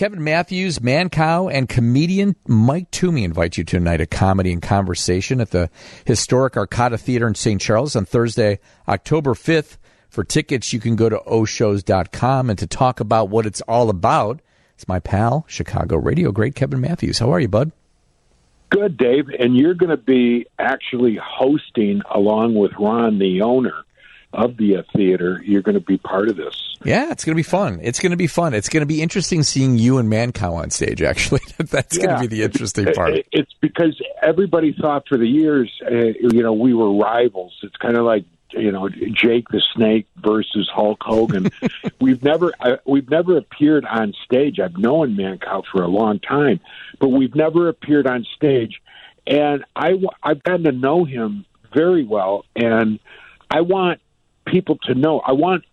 Kevin Matthews, Mancow, and comedian Mike Toomey invite you to a night of comedy and conversation at the historic Arcada Theater in St. Charles on Thursday, October 5th. For tickets, you can go to oshows.com and to talk about what it's all about. It's my pal, Chicago radio great Kevin Matthews. How are you, bud? Good, Dave. And you're going to be actually hosting, along with Ron, the owner of the uh, theater. You're going to be part of this. Yeah, it's going to be fun. It's going to be fun. It's going to be interesting seeing you and Mancow on stage. Actually, that's yeah. going to be the interesting part. It's because everybody thought for the years, uh, you know, we were rivals. It's kind of like you know Jake the Snake versus Hulk Hogan. we've never uh, we've never appeared on stage. I've known Mancow for a long time, but we've never appeared on stage. And I I've gotten to know him very well, and I want people to know. I want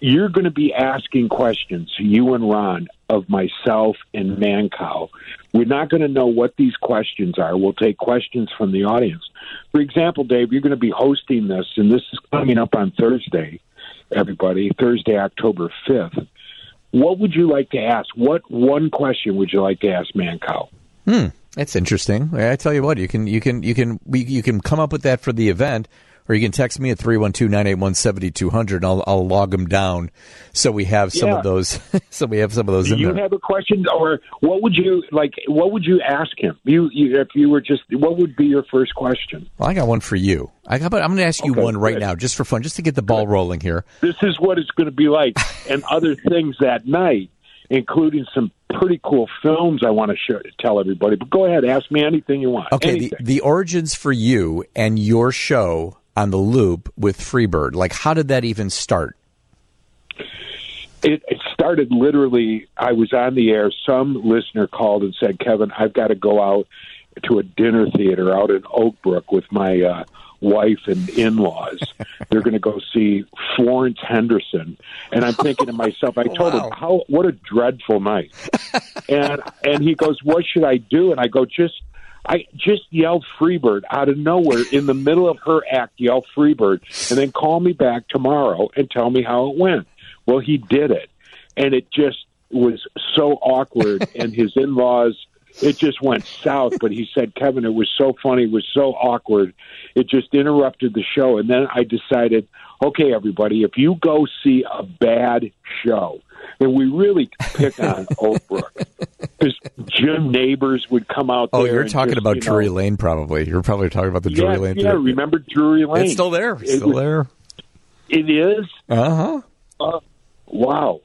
you're going to be asking questions, you and Ron, of myself and Mancow. We're not going to know what these questions are. We'll take questions from the audience. For example, Dave, you're going to be hosting this, and this is coming up on Thursday, everybody, Thursday, October 5th. What would you like to ask? What one question would you like to ask Mancow? Hmm, that's interesting. I tell you what, you can you can you can we you can come up with that for the event or you can text me at 312-981-7200 I'll, I'll log them down so we have some yeah. of those so we have some of those Do in you there. have a question or what would you like what would you ask him you, you if you were just what would be your first question well i got one for you I got, i'm going to ask you okay, one right good. now just for fun just to get the ball rolling here this is what it's going to be like and other things that night including some pretty cool films I want to show, tell everybody. But go ahead, ask me anything you want. Okay, the, the origins for you and your show on the loop with Freebird? Like, how did that even start? It, it started literally. I was on the air. Some listener called and said, "Kevin, I've got to go out to a dinner theater out in Oak Brook with my uh, wife and in-laws. They're going to go see Florence Henderson." And I'm thinking to myself, I told wow. him, "How? What a dreadful night!" and and he goes, "What should I do?" And I go, "Just." I just yelled Freebird out of nowhere in the middle of her act, yell Freebird, and then call me back tomorrow and tell me how it went. Well, he did it, and it just was so awkward, and his in laws. It just went south, but he said, Kevin, it was so funny, it was so awkward. It just interrupted the show. And then I decided, okay, everybody, if you go see a bad show, and we really pick on Oak Brook because Jim Nabors would come out. Oh, you're talking just, about you Drury Lane, probably. You're probably talking about the yeah, Drury Lane. Yeah, theater. remember Drury Lane? It's still there. It's still there. It is. Uh-huh. Uh Wow.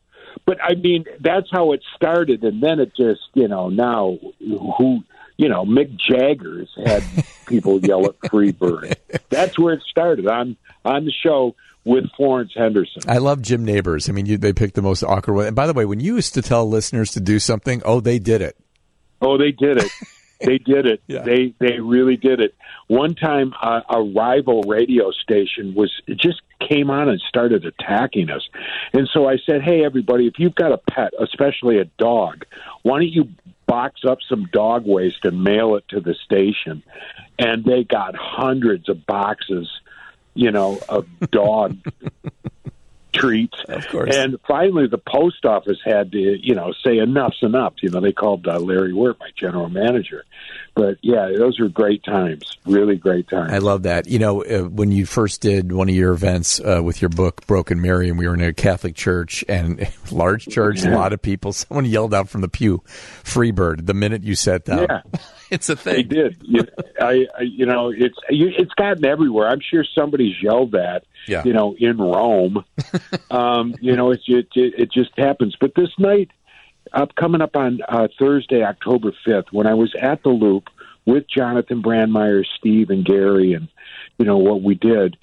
But I mean, that's how it started, and then it just, you know, now who, you know, Mick Jagger's had people yell at Freebird. That's where it started on on the show with Florence Henderson. I love Jim Nabors. I mean, you, they picked the most awkward one. And by the way, when you used to tell listeners to do something, oh, they did it. Oh, they did it. they did it. Yeah. They they really did it. One time, uh, a rival radio station was just came on and started attacking us, and so I said, "Hey, everybody, if you've got a pet, especially a dog, why don't you box up some dog waste and mail it to the station?" And they got hundreds of boxes you know, of dog treats. Of course. And finally, the post office had to, you know, say enough's enough. You know, they called uh, Larry Wert, my general manager. But yeah, those were great times, really great times. I love that. You know, uh, when you first did one of your events uh, with your book, Broken Mary, and we were in a Catholic church and large church, yeah. a lot of people, someone yelled out from the pew, Freebird, the minute you said that. Yeah. it's a thing. They did. You, I, I, you know, it's it's gotten everywhere. I'm sure somebody's yelled that. Yeah. You know, in Rome. um, you know, it, it it just happens. But this night, up coming up on uh, Thursday, October 5th, when I was at the Loop with Jonathan Brandmeier, Steve, and Gary, and you know what we did.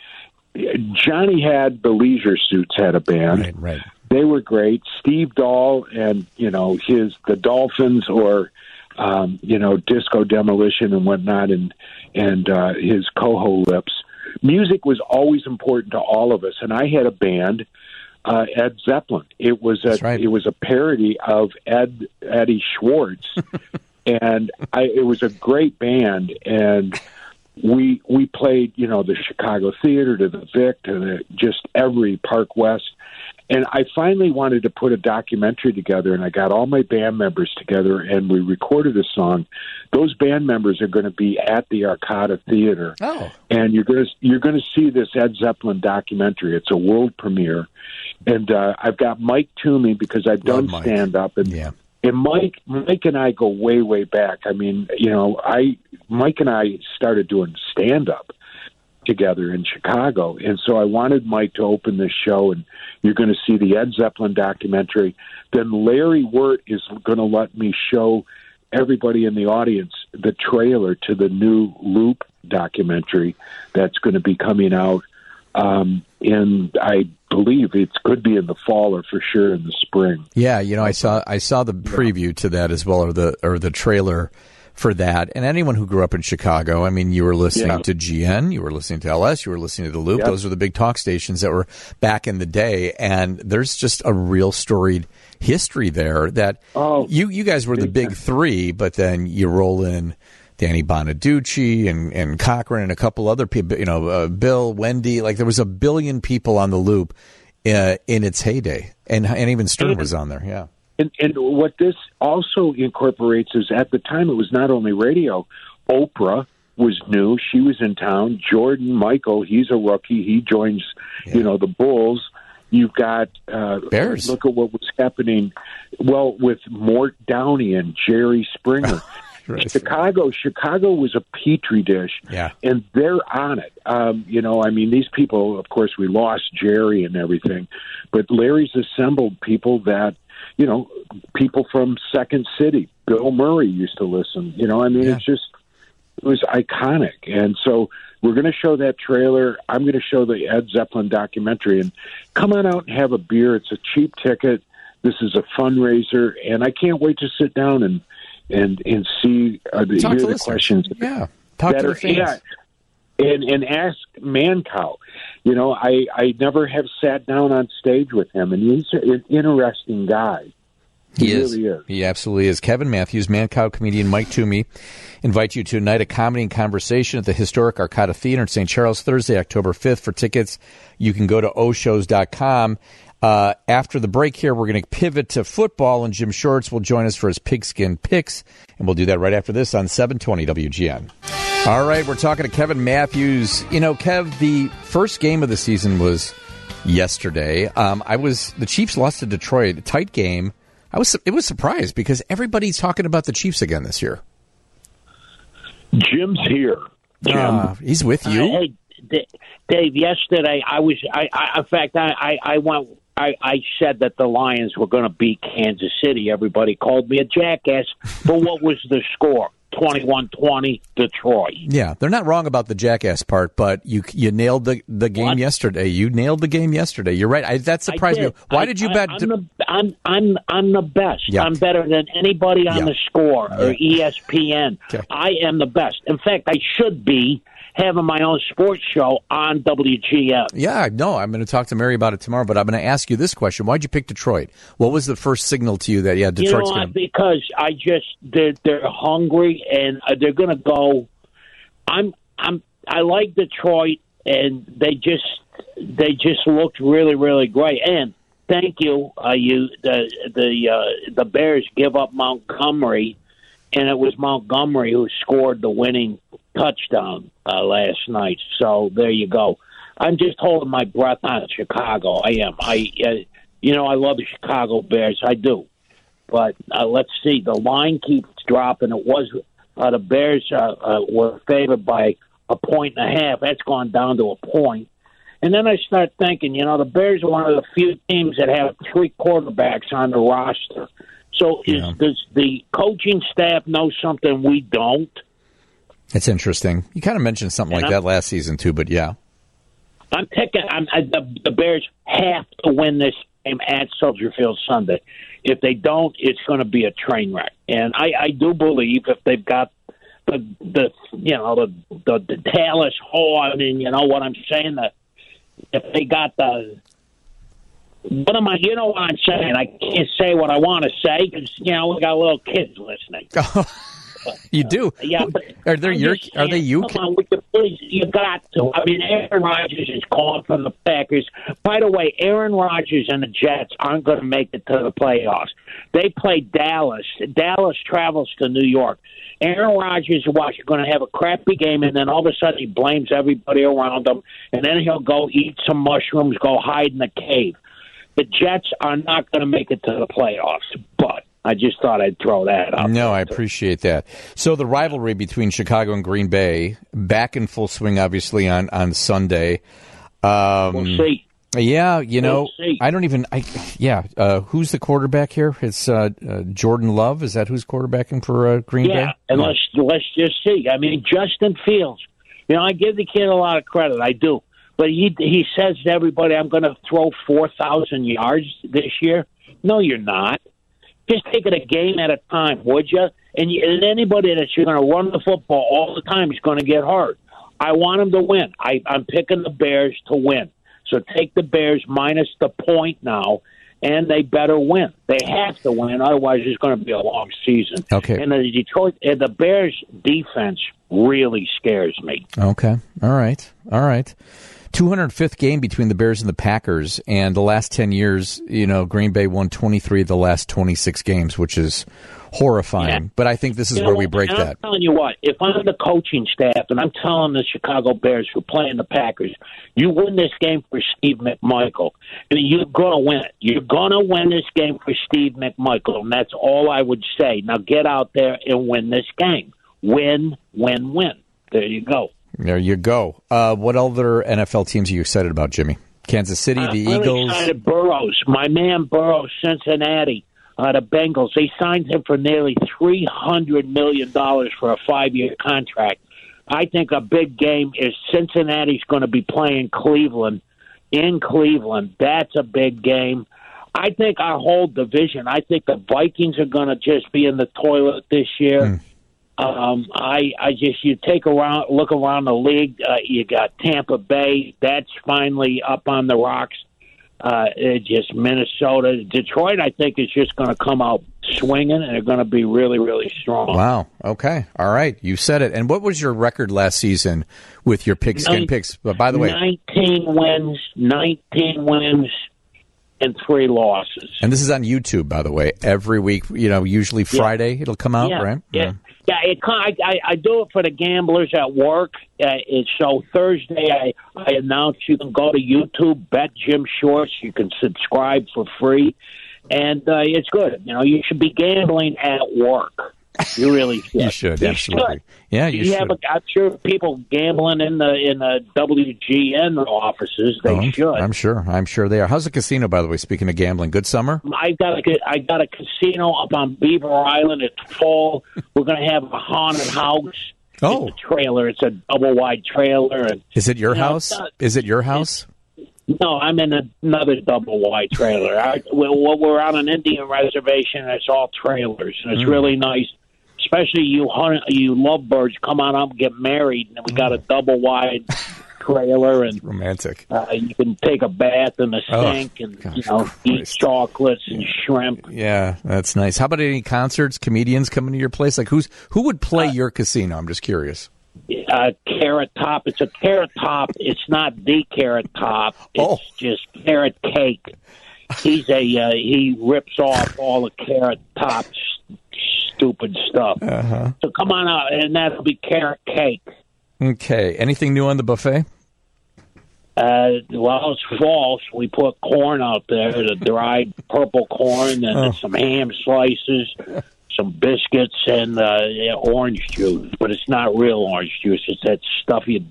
Johnny had the Leisure Suits had a band. Right, right. They were great. Steve Dahl and you know his the Dolphins or um, you know, disco demolition and whatnot, and and uh, his coho lips. Music was always important to all of us, and I had a band, uh, Ed Zeppelin. It was a right. it was a parody of Ed Eddie Schwartz, and I, it was a great band, and we we played you know the Chicago Theater to the Vic to the, just every Park West, And I finally wanted to put a documentary together, and I got all my band members together, and we recorded a song. Those band members are going to be at the Arcada Theater, Oh. and you're going to you're going to see this Ed Zeppelin documentary. It's a world premiere, and uh, I've got Mike Toomey because I've done stand up, and Yeah. and Mike, Mike and I go way, way back. I mean, you know, I Mike and I started doing stand up together in Chicago, and so I wanted Mike to open this show, and you're going to see the Ed Zeppelin documentary. Then Larry Wert is going to let me show everybody in the audience the trailer to the new Loop documentary that's going to be coming out. Um, and I believe it could be in the fall or for sure in the spring. Yeah, you know, I saw I saw the preview to that as well, or the or the trailer for that. And anyone who grew up in Chicago, I mean, you were listening Yeah. to GN, you were listening to LS, you were listening to the Loop. Yep. Those are the big talk stations that were back in the day. And there's just a real storied history there that Oh, you you guys were the big big three, but then you roll in. Danny Bonaduce and, and Cochran and a couple other people, you know, uh, Bill, Wendy, like there was a billion people on the loop uh, in its heyday. And, and even Stern was on there. Yeah. And, and what this also incorporates is at the time it was not only radio. Oprah was new; she was in town. Jordan Michael, he's a rookie. He joins, you know, the Bulls. You've got uh, Bears. Look at what was happening. Well, with Mort Downey and Jerry Springer. Right. Chicago, Chicago was a petri dish, Yeah. and they're on it. Um, you know, I mean, these people. Of course, we lost Jerry and everything, but Larry's assembled people that, you know, people from Second City. Bill Murray used to listen. You know, I mean, Yeah. it's just it was iconic, and so we're going to show that trailer. I'm going to show the Ed Zeppelin documentary, and come on out and have a beer. It's a cheap ticket. This is a fundraiser, and I can't wait to sit down and and and see uh, the, hear the listeners. questions Yeah. Talk to are the fans. yeah, and and ask Mancow. You know, I I never have sat down on stage with him, and he's an interesting guy. He, He is. really is. He absolutely is. Kevin Matthews, Mancow comedian Mike Toomey, invite you to a night of comedy and conversation at the historic Arcada Theater in St. Charles Thursday, October 5th. For tickets, you can go to oshows.com. Uh, after the break here, we're going to pivot to football, and Jim Shorts will join us for his pigskin picks, and we'll do that right after this on 720 WGN. All right, we're talking to Kevin Matthews. You know, Kev, the first game of the season was yesterday. Um, I was the Chiefs lost to Detroit, a tight game. I was it was surprised because everybody's talking about the Chiefs again this year. Jim's here. Jim, Uh, he's with you. Uh, hey, Dave. Yesterday, I was. I, I in fact, I, I, I went. I, I said that the Lions were going to beat Kansas City. Everybody called me a jackass. But what was the score? 21-20, Detroit. Yeah, they're not wrong about the jackass part, but you you nailed the, the game What? yesterday. You nailed the game yesterday. You're right. I, that surprised me. Why I- did you I- bet? I'm, the, I'm I'm I'm the best. Yeah. I'm better than anybody on Yeah. the score or ESPN. Okay. I am the best. In fact, I should be having my own sports show on WGN. yeah, no, I'm going to talk to Mary about it tomorrow. But I'm going to ask you this question: Why'd you pick Detroit? What was the first signal to you that yeah, You know Detroit's going to? Because I just they're they're hungry and uh, they're going to go. I'm I'm I like Detroit and they just they just looked really really great and thank you uh, you the the uh, the Bears give up Montgomery and it was Montgomery who scored the winning touchdown uh, last night. So there you go. I'm just holding my breath on Chicago. I am. I uh, you know I love the Chicago Bears. I do. But uh, let's see. The line keeps dropping. It was uh, the Bears uh, uh, were favored by a point and a half. That's gone down to a point. And then I start thinking, you know, the Bears are one of the few teams that have three quarterbacks on the roster. So is, Yeah. does the coaching staff know something we don't? It's interesting. You kind of mentioned something like Yeah. that last season too, but yeah, I'm taking. I'm, I, the, the Bears have to win this game at Soldier Field Sunday. If they don't, it's going to be a train wreck. And I, I do believe if they've got the the you know the the, the Talus Horn and you know what I'm saying that if they got the what am I? You know what I'm saying? I can't say what I want to say because you know we got little kids listening. you do. Yeah, but are they your? Are they you? Come on, would you please? You got to. I mean, Aaron Rodgers is calling from the Packers. By the way, Aaron Rodgers and the Jets aren't going to make it to the playoffs. They play Dallas. Dallas travels to New York. Aaron Rodgers is going to have a crappy game, and then all of a sudden he blames everybody around him, and then he'll go eat some mushrooms, go hide in the cave. The Jets are not going to make it to the playoffs, but I just thought I'd throw that out. No, I appreciate that. So the rivalry between Chicago and Green Bay back in full swing, obviously on on Sunday. Um, We'll see. Yeah, you know, We'll. I don't even. I yeah, uh, who's the quarterback here? It's uh, uh, Jordan Love. Is that who's quarterbacking for uh, Green Yeah, Bay? and let's let's just see. I mean, Justin Fields. You know, I give the kid a lot of credit. I do, but he he says to everybody, "I'm going to throw four thousand yards this year." No, you're not. Just take it a game at a time, would you? And, you, and anybody that you're going to run the football all the time is going to get hurt. I want him to win. I, I'm picking the Bears to win. So take the Bears minus the point now, and they better win. They have to win, otherwise it's going to be a long season. Okay. And the Detroit, and the Bears defense really scares me. Okay. All right. All right. 205th game between the Bears and the Packers, and the last 10 years, you know, Green Bay won 23 of the last 26 games, which is horrifying. Yeah. But I think this is You where know, we break that. I'm telling you what, if I'm the coaching staff and I'm telling the Chicago Bears who are playing the Packers, you win this game for Steve McMichael, and you're going to win it. You're going to win this game for Steve McMichael, and that's all I would say. Now get out there and win this game. Win, win, win. There you go. There you go. Uh, what other NFL teams are you excited about, Jimmy? Kansas City, the I'm Eagles. excited. Burrows, my man Burrows, Cincinnati, uh, the Bengals. They signed him for nearly three hundred million dollars for a five-year contract. I think a big game is Cincinnati's going to be playing Cleveland in Cleveland. That's a big game. I think our whole division. I think the Vikings are going to just be in the toilet this year. Um, I I just you take around look around the league. Uh, you got Tampa Bay. That's finally up on the rocks. Uh, it just Minnesota, Detroit. I think is just going to come out swinging, and they're going to be really really strong. Wow. Okay. All right. You said it. And what was your record last season with your pigskin Nine- picks? But by the way, nineteen wins, nineteen wins, and three losses. and this is on YouTube, by the way. Every week, you know, usually Friday it'll come out, yeah, right? Yeah, yeah. It, I, I I do it for the gamblers at work. Uh, so Thursday. I I announce you can go to YouTube, bet Jim Shorts. You can subscribe for free, and uh, it's good. You know, you should be gambling at work. You really should. You should, You absolutely. should. Yeah, you have, should. a, I'm sure people gambling in the in the WGN offices. They Oh, should. I'm sure. I'm sure they are. How's the casino, by the way? Speaking of gambling, good summer. I got a I got a casino up on Beaver Island. It's full. We're going to have a haunted house. Oh. it's a trailer. It's a double wide trailer, and Is it your You know, house? not- Is it your house? no, I'm in another double wide trailer. I, we're, we're on an Indian reservation. and It's all trailers, and it's Hmm. really nice. Especially you, hunt, you lovebirds, come on up and get married, and we got a double wide trailer, and Romantic. uh, you can take a bath in the Oh, sink, and you gosh know eat chocolates and shrimp. Yeah, that's nice. How about any concerts, comedians coming to your place? Like who's who would play your casino? I'm just curious. uh, carrot top. It's a carrot top. It's not the carrot top. It's Oh. just carrot cake. He's a uh, he rips off all the carrot top s- stupid stuff. Uh-huh. So come on out, and that'll be carrot cake. Okay. Anything new on the buffet? Uh, well, it's false. We put corn out there, the dried purple corn, and Oh. some ham slices, some biscuits, and uh, yeah, orange juice. But it's not real orange juice. It's that stuff you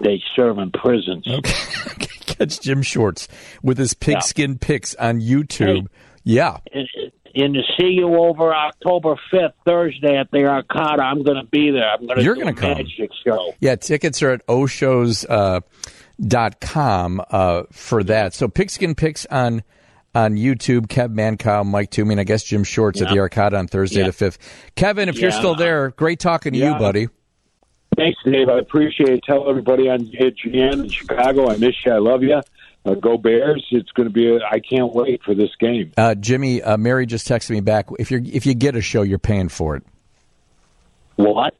they serve in prisons. Okay. Catch Jim Shorts with his pigskin picks on YouTube. Yeah. and, and to see you over October fifth, Thursday at the Arcada. I'm going to be there. I'm going to You're gonna come. magic show. Yeah, tickets are at oshows uh, dot com uh, for that. So pigskin picks on on YouTube. Kev Mancow, Mike Toomey, and I guess Jim Shorts at the Yeah. Arcada on Thursday Yeah. the fifth. Kevin, if you're still there, great talking to you, buddy. Thanks, Dave. I appreciate it. Tell everybody on GN in Chicago, I miss you. I love you. Uh, go Bears! It's going to be. A, I can't wait for this game. Uh, Jimmy, uh, Mary just texted me back. If you if you get a show, you're paying for it. What?